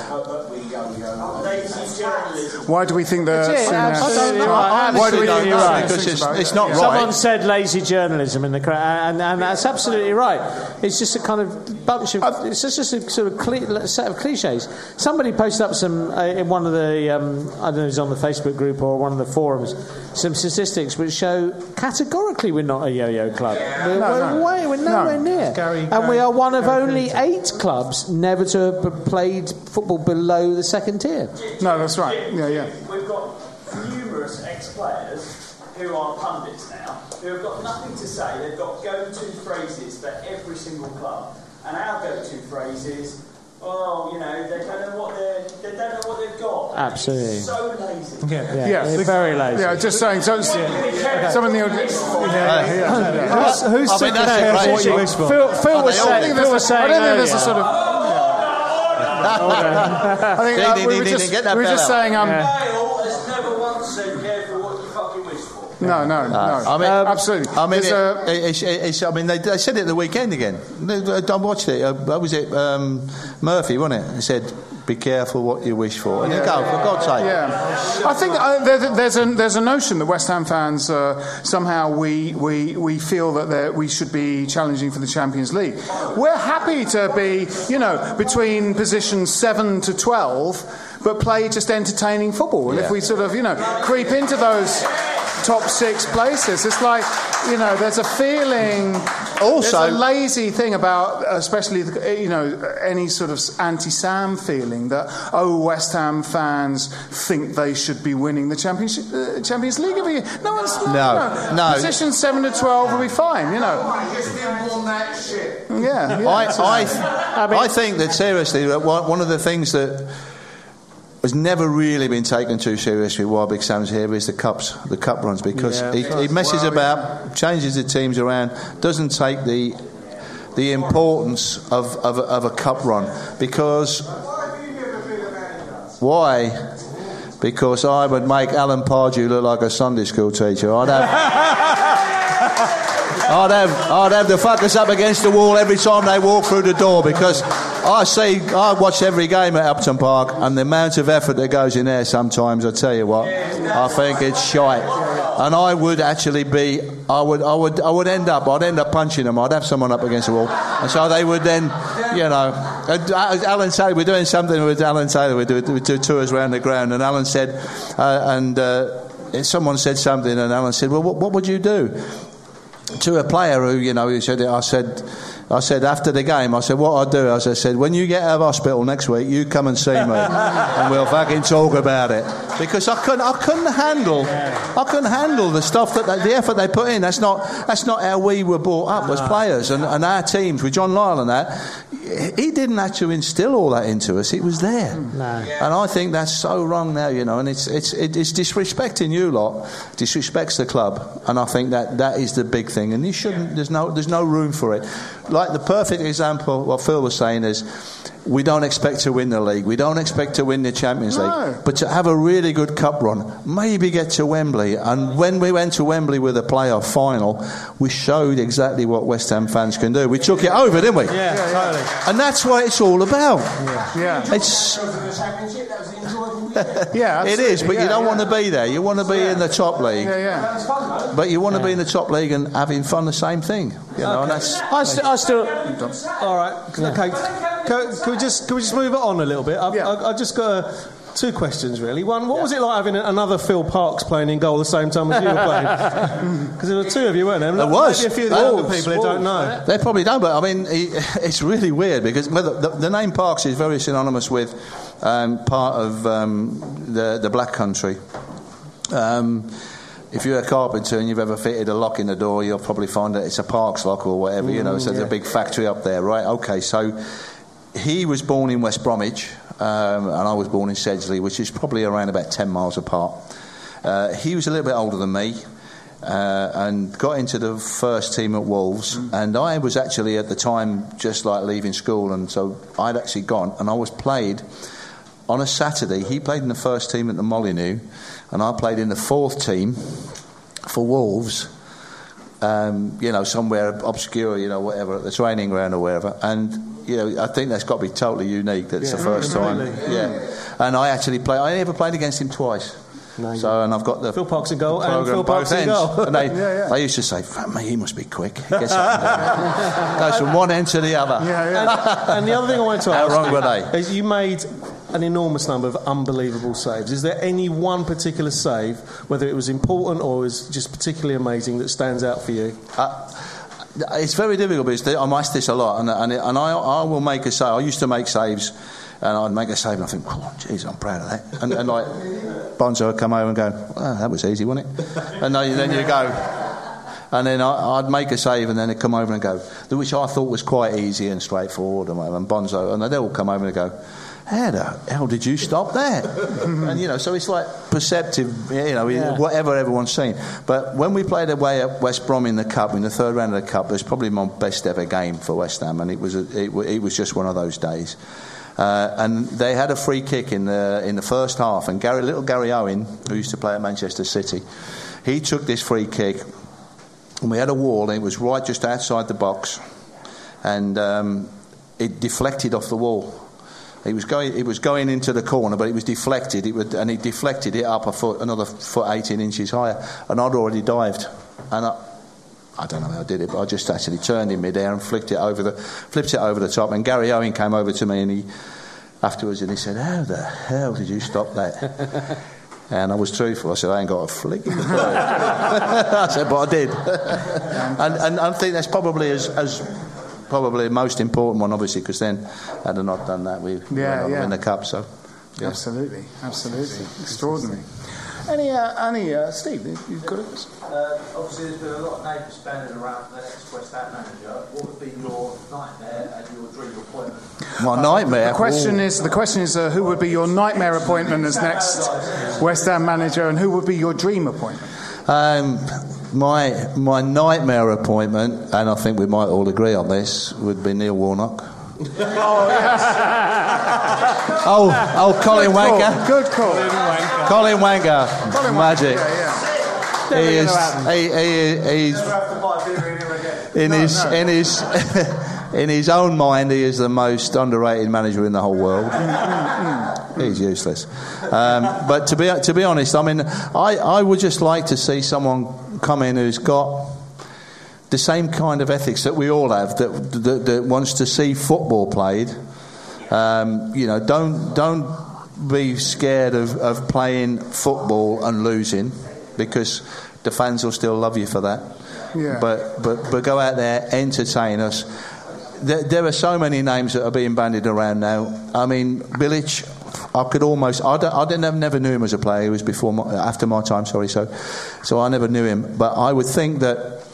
But, but we yo-yo. Lazy journalism. Why do we think that That's it, Souness- absolutely right. Why do we Absolutely think not, that because it's, it's not right. Someone said lazy journalism in the crowd, and, and that's absolutely right. It's just a kind of bunch of. It's just, just a sort of cli- set of cliches. Somebody posted up some uh, in one of the um, I don't know, if it's on the Facebook group or one of the forums, some statistics which show categorically we're not a yo-yo club. We're, No, we're no. way, we're nowhere No. near, Gary- and we are one of Gary only Pennington. eight clubs never to have played football below the second tier. No, that's right. Yeah, yeah. We've got numerous ex-players who are pundits now, who have got nothing to say. They've got go-to phrases for every single club, and our go-to phrase is, "Oh, you know, they don't know what they're, they don't know what they've got." Absolutely. It's so lazy. Yeah. Yeah, Yeah. they're very lazy. Yeah, just saying. So, some of the. Yeah, yeah, yeah. Who's, who's I mean, sick that's of a what you shot. wish for? Phil, Phil was they all I saying, think Phil there's was a, saying I don't think there's a sort of. I think uh, we were just, ding, get that we were just saying. Um, Dale has never once said careful what you fucking wish for. No, no, no. I mean, absolutely. I mean, There's a- it, it's, it's, I mean, they, they said it the weekend again. I watched it. Uh, what was it? Um, Murphy, wasn't it? He said, "Be careful what you wish for." And you go, for God's sake. Yeah, I think uh, there, there's a there's a notion that West Ham fans uh, somehow we we we feel that we should be challenging for the Champions League. We're happy to be you know between positions seven to twelve, but play just entertaining football. And if we sort of you know creep into those top six places, it's like you know there's a feeling. Also- there's a lazy thing about, especially the- you know, any sort of anti-Sam feeling that oh, West Ham fans think they should be winning the Championship, uh, Champions League every year. No one's No, no. Position seven to twelve will be fine. You know, yeah. yeah I, absolutely. I, I think that seriously, one one of the things that has never really been taken too seriously while Big Sam's here is the cups, the cup runs, because Yeah, he, he messes about, changes the teams around, doesn't take the the importance of, of, a, of a cup run because why? Because I would make Alan Pardew look like a Sunday school teacher. I'd have. <laughs> I'd have, I'd have the fuckers up against the wall every time they walk through the door because I see, I watch every game at Upton Park and the amount of effort that goes in there sometimes, I tell you what, I think it's shite. And I would actually be, I would, I would, I would end up, I'd end up punching them. I'd have someone up against the wall, and so they would then, you know, uh, Alan Taylor. We're doing something with Alan Taylor. We do, we do tours around the ground, and Alan said, uh, and uh, someone said something, and Alan said, "Well, what, what would you do?" to a player who, you know, he said, I said, I said after the game, I said, what I do, is I said, when you get out of hospital next week, you come and see me, <laughs> and we'll fucking talk about it. Because I couldn't, I couldn't handle, I couldn't handle the stuff that they, the effort they put in. That's not, that's not how we were brought up as ah. players, and, and our teams with John Lyall and that. He didn't have to instill all that into us. It was there, and I think that's so wrong now, you know. And it's it's it's disrespecting you lot, disrespects the club, and I think that that is the big thing. And you shouldn't. There's no there's no room for it. Like the perfect example, what Phil was saying is, we don't expect to win the league, we don't expect to win the Champions No. League, but to have a really good cup run, maybe get to Wembley. And when we went to Wembley with a playoff final, we showed exactly what West Ham fans can do. We took it over, didn't we? Yeah, totally. And that's what it's all about. Yeah, It's the championship, that was an enjoyable weekend. yeah, it is, but absolutely. you don't yeah. want to be there. You want to be in the top league, Yeah, yeah. That was fun though. but you want to be in the top league and having fun. The same thing, you know. And that's I, st- I still. All right. Okay. Can, can we just can we just move it on a little bit? I've, Yeah. I, I just got uh, two questions really. One, what was it like having another Phil Parkes playing in goal the same time as you were playing? <laughs> Because there were two of you, weren't there? There was. Maybe a few of the Wolves, younger people who don't know. They probably don't, but I mean, he, <laughs> it's really weird because well, the, the name Parkes is very synonymous with um, part of um, the, the Black Country. Um, if you're a carpenter and you've ever fitted a lock in the door, you'll probably find that it's a Parkes lock or whatever, you know, so there's a big factory up there, right? Okay, so he was born in West Bromwich um, and I was born in Sedgley, which is probably around about 10 miles apart. Uh, he was a little bit older than me. Uh, and got into the first team at Wolves, and I was actually at the time just like leaving school, and so I'd actually gone, and I was played on a Saturday. He played in the first team at the Molyneux, and I played in the fourth team for Wolves. Um, you know, somewhere obscure, you know, whatever, at the training ground or wherever. And, you know, I think that's got to be totally unique. That's the first time. Yeah. And I actually played, I never played against him twice. So, and I've got the Phil Parkes in goal and Phil Parkes ends. goal. And they, <laughs> they used to say, "Fuck me, he must be quick. He gets up and down." Goes from one end to the other. Yeah, yeah. <laughs> and the other thing I wanted to ask, How wrong were they? is you made an enormous number of unbelievable saves. Is there any one particular save, whether it was important or was just particularly amazing, that stands out for you? Uh, it's very difficult because I'm asked this a lot, and, and, and I, I will make a save. I used to make saves, and I'd make a save, and I think, oh, jeez, I'm proud of that. And, and like, Bonzo would come over and go, oh, that was easy, wasn't it? And then, you go, and then I, I'd make a save, and then they'd come over and go, which I thought was quite easy and straightforward, and. And Bonzo, and they'd all come over and go, how the hell did you stop that? and you know, so it's like perceptive, you know, Yeah. whatever everyone's seen. But when we played away at West Brom in the cup, in the third round of the cup, it was probably my best ever game for West Ham, and it was a, it, it was just one of those days. Uh, and they had a free kick in the in the first half, and Gary, little Gary Owen, who used to play at Manchester City, he took this free kick, and we had a wall, and it was right just outside the box, and um, it deflected off the wall. It was going. It was going into the corner, but it was deflected. It would, and it deflected it up a foot, another foot, eighteen inches higher, and I'd already dived, and I, I don't know how I did it, but I just actually turned in midair and flicked it over the, flipped it over the top. And Gary Owen came over to me, and he, afterwards, and he said, "How the hell did you stop that?" <laughs> And I was truthful. I said, I ain't got a flick in the bird. <laughs> I said, but I did. <laughs> and, and I think that's probably as, as probably the most important one, obviously, because then had I not done that, we Yeah, yeah, yeah. in the cup. So, yeah. Absolutely, absolutely, extraordinary. Any, uh, any, uh, Steve, you've got it. Uh, obviously, there's been a lot of names spending around the next West Ham manager. What would be your nightmare and your dream appointment? My nightmare. The question Ooh. is, the question is, uh, who would be your nightmare appointment as next West Ham manager, and who would be your dream appointment? Um, my my nightmare appointment, and I think we might all agree on this, would be Neil Warnock. oh, oh, oh Colin Wanker. Good call. Colin Wanker. Colin Wanker, Magic. Yeah, yeah. He is. He, he, he's Never have to buy beer in here again. in his in his <laughs> in his own mind, he is the most underrated manager in the whole world. Mm, mm, mm. He's useless. Um, but to be to be honest, I mean, I, I would just like to see someone come in who's got the same kind of ethics that we all have, that that, that wants to see football played. Um, you know, don't don't be scared of, of playing football and losing because the fans will still love you for that. Yeah. But but but go out there, entertain us. there, there are so many names that are being bandied around now. I mean, Bilic, I could almost. I, don't, I didn't, never knew him as a player. He was before, my, after my time. Sorry, so, so I never knew him. But I would think that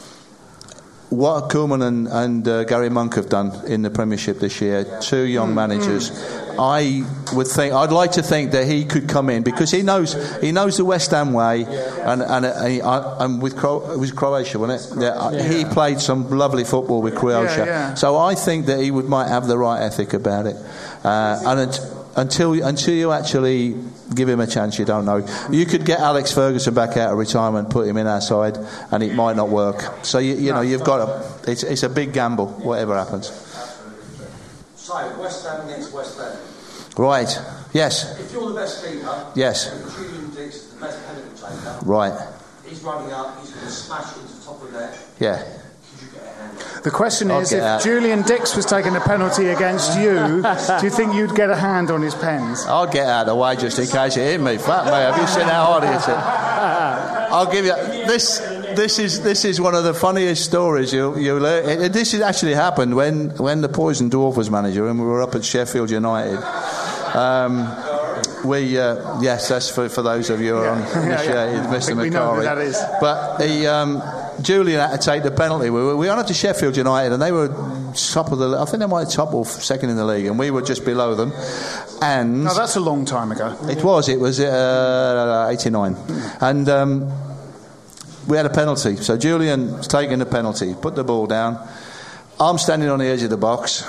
what Koeman and, and uh, Gary Monk have done in the Premiership this year, two young managers, I would think I'd like to think that he could come in because he knows he knows the West Ham way, and and, he, I, and with Cro- it was Croatia, wasn't it? Yeah, he played some lovely football with Croatia. Yeah, yeah. So I think that he would might have the right ethic about it, uh, and. It, until until you actually give him a chance, you don't know. You could get Alex Ferguson back out of retirement, put him in our side, and it might not work. So you, you know you've got a it's, it's a big gamble, whatever happens. So, West Ham against West Ham. Right? Yes. If you're the best keeper, Yes. and Julian Dicks is the best penalty taker, Right. he's running up, he's going to smash into the top of the net. Yeah. Could you get a hand? on it? The question I'll is, if out. Julian Dicks was taking a penalty against you, <laughs> do you think you'd get a hand on his pens? I'll get out of the way just in case you hit me. Fuck me, have you seen how hard he it? <laughs> I'll give you this. This is this is one of the funniest stories you you learn. This has actually happened when when the Poison Dwarf was manager and we were up at Sheffield United. Um, we uh, yes, that's for, for those of you who are on Yeah, <laughs> initiated, yeah. I Mr. think we know who Macari. that is. But the um, Julian had to take the penalty. We were, we went up to Sheffield United and they were top of the. I think they might have top or second in the league, and we were just below them. And No, that's a long time ago. it was. It was uh, 89. And um, we had a penalty. So Julian's taking the penalty, put the ball down. I'm standing on the edge of the box.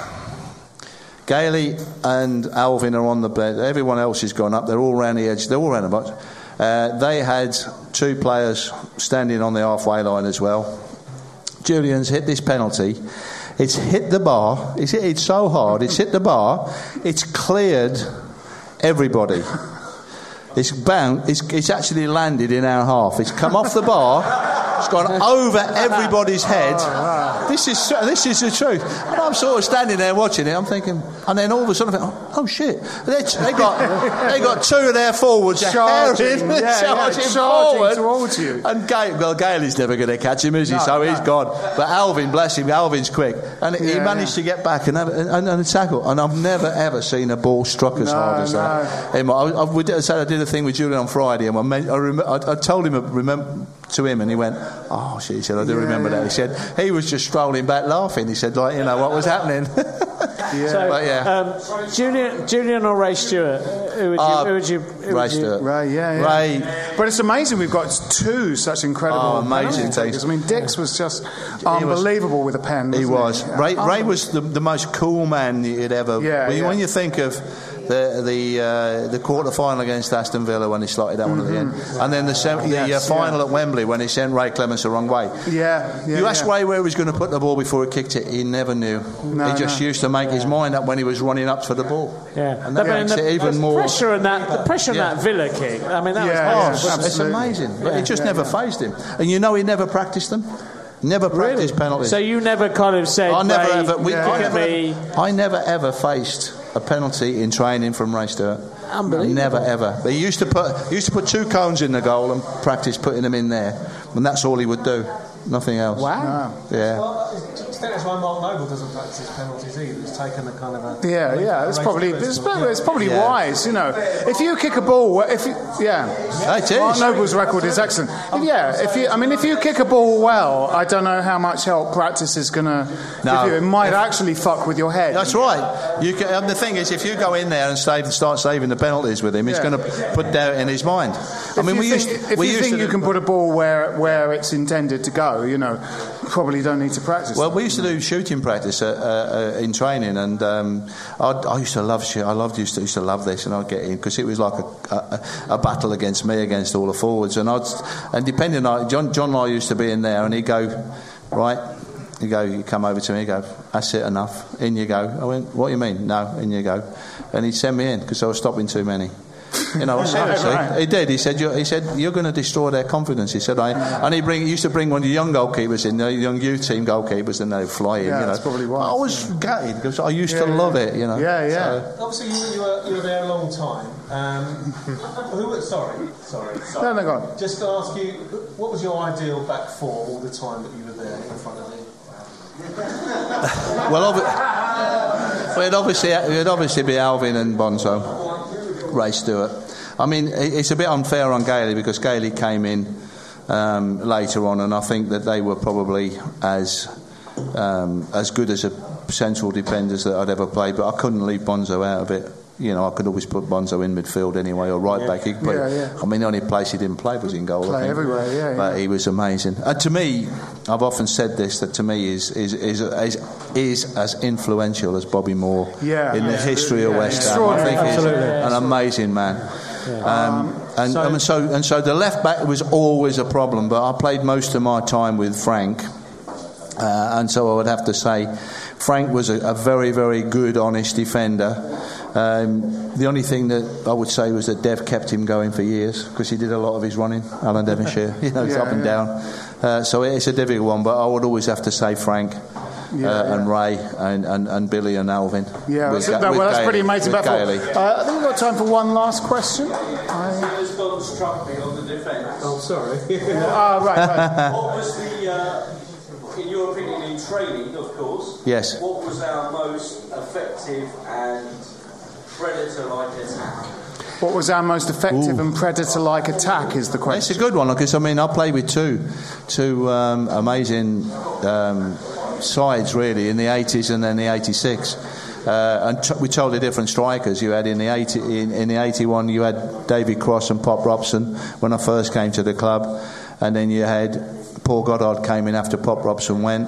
Gailey and Alvin are on the bed. Everyone else has gone up. They're all around the edge. They're all around the box. Uh, they had two players standing on the halfway line as well. Julian's hit this penalty. It's hit the bar. It's hit it so hard. It's hit the bar. It's cleared everybody. It's bound. It's, it's actually landed in our half. It's come off the bar. It's gone over everybody's head. This is this is the truth. And I'm sort of standing there watching it. I'm thinking, and then all of a sudden, I think, oh, oh shit! They, they got they got two of their forwards Charging, herring, yeah, yeah, charging, charging forward. towards you. And Gale, well, Gale is never going to catch him, is he? No, so he's gone. But Alvin, bless him, Alvin's quick, and he Yeah, managed to get back and have and, and, tackle. And I've never ever seen a ball struck as No, hard as that. I, I, did, I said I did a thing with Julian on Friday, and I, I, rem- I, I told him remember to him, and he went, "Oh shit!" He said, "I do Yeah, remember yeah. that." He said he was just strolling back laughing. He said, "Like you know what was happening." <laughs> So, But yeah. um, Julian, Julian or Ray Stewart? Who would you? Uh, who would you? Who Ray would you Stewart. Right, yeah, yeah. Ray, But it's amazing we've got two such incredible Oh, amazing penalty takers. I mean, Dicks was just unbelievable with a pen. He wasn't was. Ray, Ray was the, the most cool man you'd ever. Yeah, when, yeah. when you think of the the uh, the quarter final against Aston Villa when he slotted that one at the end, and then the sem- the Mm-hmm. Uh, final at Wembley when he sent Ray Clemence the wrong way. Yeah, yeah. you asked yeah. Ray where he was going to put the ball before he kicked it. He never knew. No, he just no. used to make his mind up when he was running up for the ball. Yeah, and that I makes the, it even the more. pressure on that. The pressure on Yeah. that Villa kick. I mean, that Yeah, was yeah. Oh, it's amazing. But Yeah, it just yeah, never yeah. phased him. And you know he never practiced them. Never practiced penalties. So you never kind of said, I never ever. We, kick I, never, me. I never ever faced a penalty in training from Ray Stewart. Unbelievable. Never ever. But he used to put used to put two cones in the goal and practice putting them in there, and that's all he would do. Nothing else. Wow. Yeah. Well, I think that's why Mark Noble doesn't practice his penalties either. He's taken a kind of a. Yeah, yeah, it's probably it's, this, probably- it's probably Yeah. wise, you know. If you kick a ball, if you, yeah, It is. Mark Noble's record is excellent. If- yeah, if you, I mean, if you kick a ball well, I don't know how much help practice is going to No. give you. It might actually fuck with your head. That's right. You can, and the thing is, if you go in there and save, start saving the penalties with him, he's Yeah. going to put doubt in his mind. I If mean, we think, used if we you used think to you can put a ball where where it's intended to go, you know, probably don't need to practice. Well, we used to do shooting practice uh, uh, uh, in training, and um, I'd, I used to love shit. I loved used to used to love this, and I'd get in because it was like a, a, a battle against me against all the forwards, and I'd and depending on John John Lyall used to be in there, and he'd go right. You go, you come over to me, you go, that's it, enough. In you go. I went, what do you mean? No, in you go. And he'd send me in because I was stopping too many. You know, seriously, right. he did. He said, you're, "He said you're going to destroy their confidence." He said, "I." And he bring he used to bring one of the young goalkeepers in, the young youth team goalkeepers, and they'd fly in. Yeah, you know, that's probably why. I was gutted because I used Yeah, to love yeah. it. You know. Yeah, yeah. So- Obviously, you, you, were, you were there a long time. Um, <laughs> who? Sorry, sorry, sorry. No, no, go on. Just to ask you, what was your ideal back four all the time that you were there in front of me? <laughs> well, obvi- well, it'd obviously, it'd obviously be Alvin and Bonzo, Ray Stewart. I mean, it's a bit unfair on Gailey because Gailey came in um, later on, and I think that they were probably as um, as good as a central defenders that I'd ever played. But I couldn't leave Bonzo out of it. You know, I could always put Bonzo in midfield anyway, or right back. He could play- Yeah, yeah. I mean, the only place he didn't play was in goal. Play everywhere, yeah, But yeah. he was amazing. And to me, I've often said this that to me is is is is, is as influential as Bobby Moore Yeah, in the history of Yeah, West Ham. I think he's Absolutely. an amazing man. Um, and so, and so and so the left back was always a problem. But I played most of my time with Frank, uh, and so I would have to say, Frank was a, a very very good, honest defender. Um, the only thing that I would say was that Dev kept him going for years because he did a lot of his running. Alan Devonshire, <laughs> you know, it's Yeah, up and yeah. down. Uh, so it's a difficult one, but I would always have to say Frank Yeah, uh, and. Ray and, and, and Billy and Alvin. Yeah, With that's, Ga- that- with well, that's Gailey- pretty amazing. with About uh, I think we've got time for one last question. I, Has gone struck me on the defence. Oh, sorry. <laughs> <laughs> ah, right, right. What was the, uh, in your opinion, in training, of course? Yes. What was our most effective and predator-like attack? What was our most effective and predator-like attack? Is the question. It's a good one because I mean I played with two, two um, amazing um, sides really in the 80s and then the 86. Uh, and t- with totally different strikers. You had in the 80, in, in the 81, you had David Cross and Pop Robson when I first came to the club, and then you had Paul Goddard came in after Pop Robson went.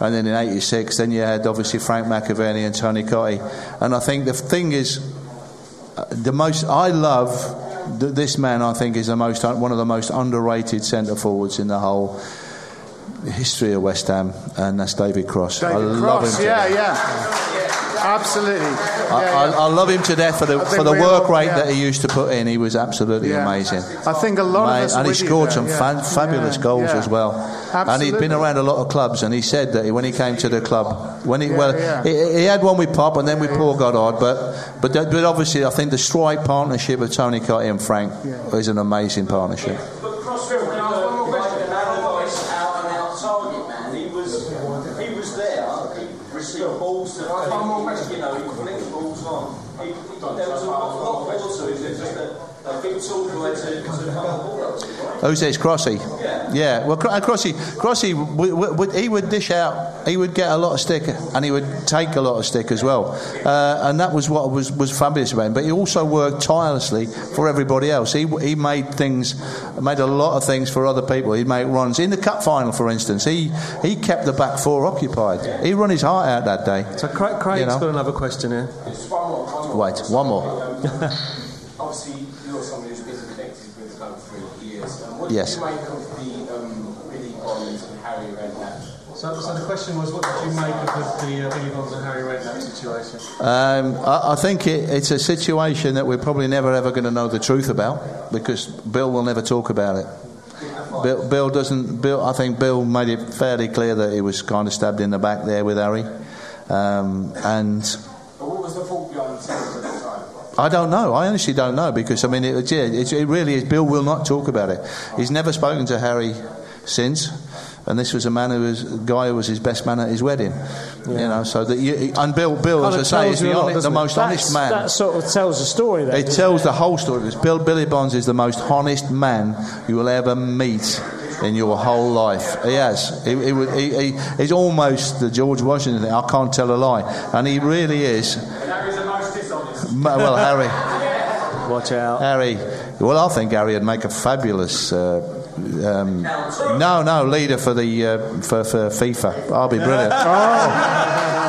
And then in '86, then you had obviously Frank McAvenny and Tony Cottee. And I think the thing is, uh, the most I love this man. I think is the most uh, one of the most underrated centre forwards in the whole history of West Ham, and that's David Cross. I David love Cross, him. yeah, yeah, absolutely. I, Yeah, I, yeah. I love him to death for the for the work all- rate yeah. that he used to put in. He was absolutely amazing. I think a lot Mate, of us. and he you scored some fan, fabulous goals as well. And he'd been around a lot of clubs, and he said that when he came to the club, when he well. He, he had one with Pop, and then with Paul Goddard, but but that- but obviously, I think the strike partnership of Tony Cottee and Frank is an amazing partnership. But Cross was like, a- like an Allardyce out and out target man. He was he was there. He received balls to you know he flicked balls on. He, he, there was a lot, lot more to him than just a, a big tall guy to, to come the ball up to, right? Who's this? Crossy. Yeah. Well, uh, Crossy, Crossy, w- w- he would dish out. He would get a lot of stick, and he would take a lot of stick as well. Uh, and that was what was, was fabulous about him. But he also worked tirelessly for everybody else. He he made things, made a lot of things for other people. He'd make runs in the cup final, for instance. He he kept the back four occupied. He run his heart out that day. So Craig, Craig's You know. got another question here. One more, one more. Wait, one more. <laughs> Obviously, you're someone who's been connected with the club for years. Um, what Yes. you make of the um, Billy Bonds and Harry Redknapp? So, so the question was, what did you make of the, the uh, Billy Bonds and Harry Redknapp situation? Um, I, I think it, it's a situation that we're probably never ever going to know the truth about because Bill will never talk about it. Bill, Bill doesn't. Bill, I think Bill made it fairly clear that he was kind of stabbed in the back there with Harry, um, and But what was the fault behind the teams at the time? I don't know. I honestly don't know because I mean, it, yeah, it, it really is. Bill will not talk about it. He's never spoken to Harry since. And this was a man who was a guy who was his best man at his wedding, you know. So that you, and Bill, Bill, Kind as I say, is the, a lot, hon- the it? most honest man. That sort of tells the story. Then, It tells the whole story. Because Bill Billy Bonds is the most honest man you will ever meet in your whole life. He has. He, he, he, he, he's almost the George Washington thing. I can't tell a lie, and he really is. Harry's the most dishonest. Ma- Well, Harry, Watch out. Harry. Well, I think Harry would make a fabulous. Uh, um, no, no, leader for the uh, for, for FIFA. I'll be brilliant. Yeah,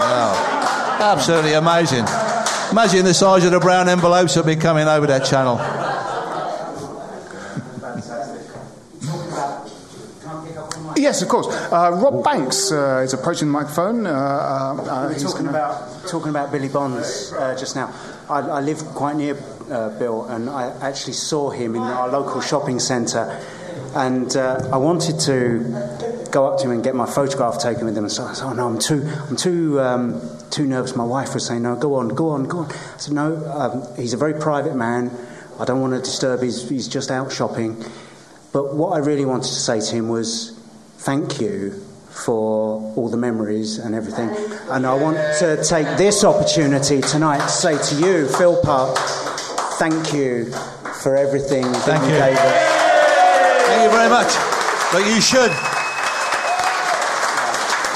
no. Absolutely amazing. Imagine the size of the brown envelopes that will be coming over that channel. Yes, of course. Uh, Rob Banks uh, is approaching the microphone. Uh, uh, uh, We were he's talking gonna- about talking about Billy Bonds uh, just now. I, I live quite near uh, Bill, and I actually saw him in our local shopping centre, and uh, I wanted to go up to him and get my photograph taken with him. And so I said, "Oh no, I'm too, I'm too, um, too nervous." My wife was saying, "No, go on, go on, go on." I said, "No, um, he's a very private man. I don't want to disturb. He's, he's just out shopping." But what I really wanted to say to him was, "Thank you." for all the memories and everything. And I want to take this opportunity tonight to say to you, Phil Park, thank you for everything that Thank you you. gave us. Thank you very much. But you should.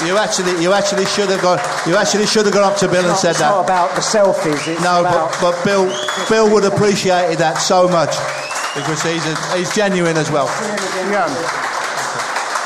You actually, you actually should have gone. You actually should have gone up to Bill and It's said not, it's that. not about the selfies. It's No, about but, but Bill, Bill would have appreciated that so much because he's a, he's genuine as well. Yeah.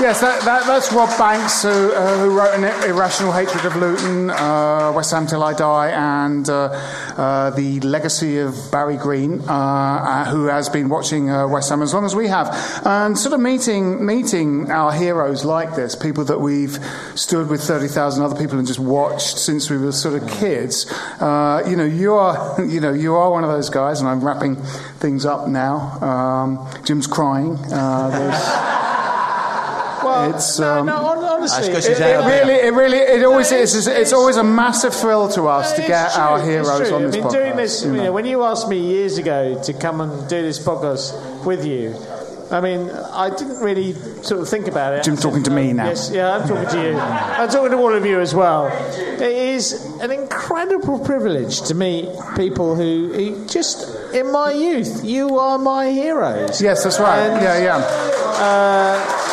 Yes, that, that, that's Rob Banks, who, uh, who wrote an Irrational Hatred of Luton, uh, West Ham Till I Die, and uh, uh, The Legacy of Barry Green, uh, uh, who has been watching West Ham as long as we have. And sort of meeting, meeting our heroes like this, people that we've stood with 30,000 other people and just watched since we were sort of kids. You know, you are, <laughs> you know, you are one of those guys, and I'm wrapping things up now. Um, Jim's crying. Uh, It's, no, um, no, hon- honestly, It, it really, it really, it always No, is. it's- It's, it's always a massive thrill to us to get true, our heroes on this I mean, podcast. doing this, you you know. know, when you asked me years ago to come and do this podcast with you, I mean, I didn't really sort of think about it. Jim's talking to me now. Yes, yeah, I'm talking to you. I'm talking to all of you as well. It is an incredible privilege to meet people who, who just, in my youth, you are my heroes. Yes, that's right. And, yeah, yeah. Uh,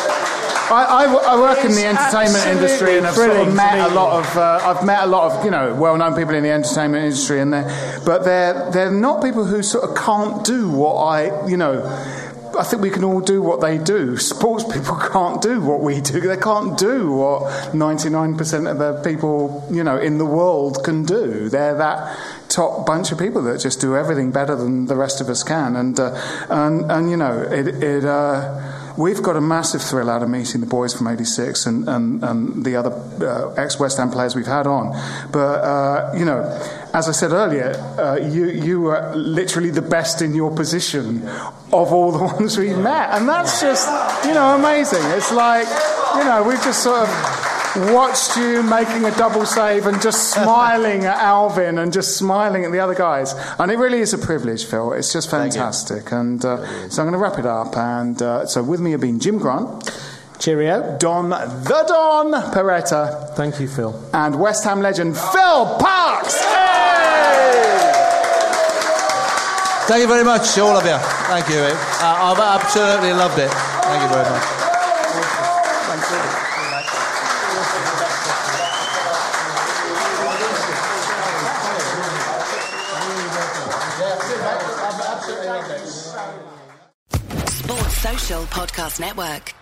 I, I I work in the entertainment industry and I've sort of met a lot of uh, I've met a lot of you know well-known people in the entertainment industry and they're but they're they're not people who sort of can't do what I you know I think we can all do what they do. Sports people <laughs> can't do what we do. They can't do what 99% of the people, you know, in the world can do. They're that top bunch of people that just do everything better than the rest of us can. And, uh, and, and you know, it, it, uh, We've got a massive thrill out of meeting the boys from '86 and, and, and the other uh, ex-West Ham players we've had on. But uh, you know, as I said earlier, uh, you you are literally the best in your position of all the <laughs> ones we've met, and that's just you know amazing. It's like you know we've just sort of watched you making a double save and just <laughs> smiling at Alvin and just smiling at the other guys. And it really is a privilege, Phil. It's just fantastic. And uh, so I'm going to wrap it up. And uh, so with me have been Jim Grant, cheerio, Don the Don Peretta, Thank you, Phil. and West Ham legend Phil Parkes. Hey! Thank you very much, all of you. Thank you. Uh, I've absolutely loved it. Thank you very much. Podcast Network.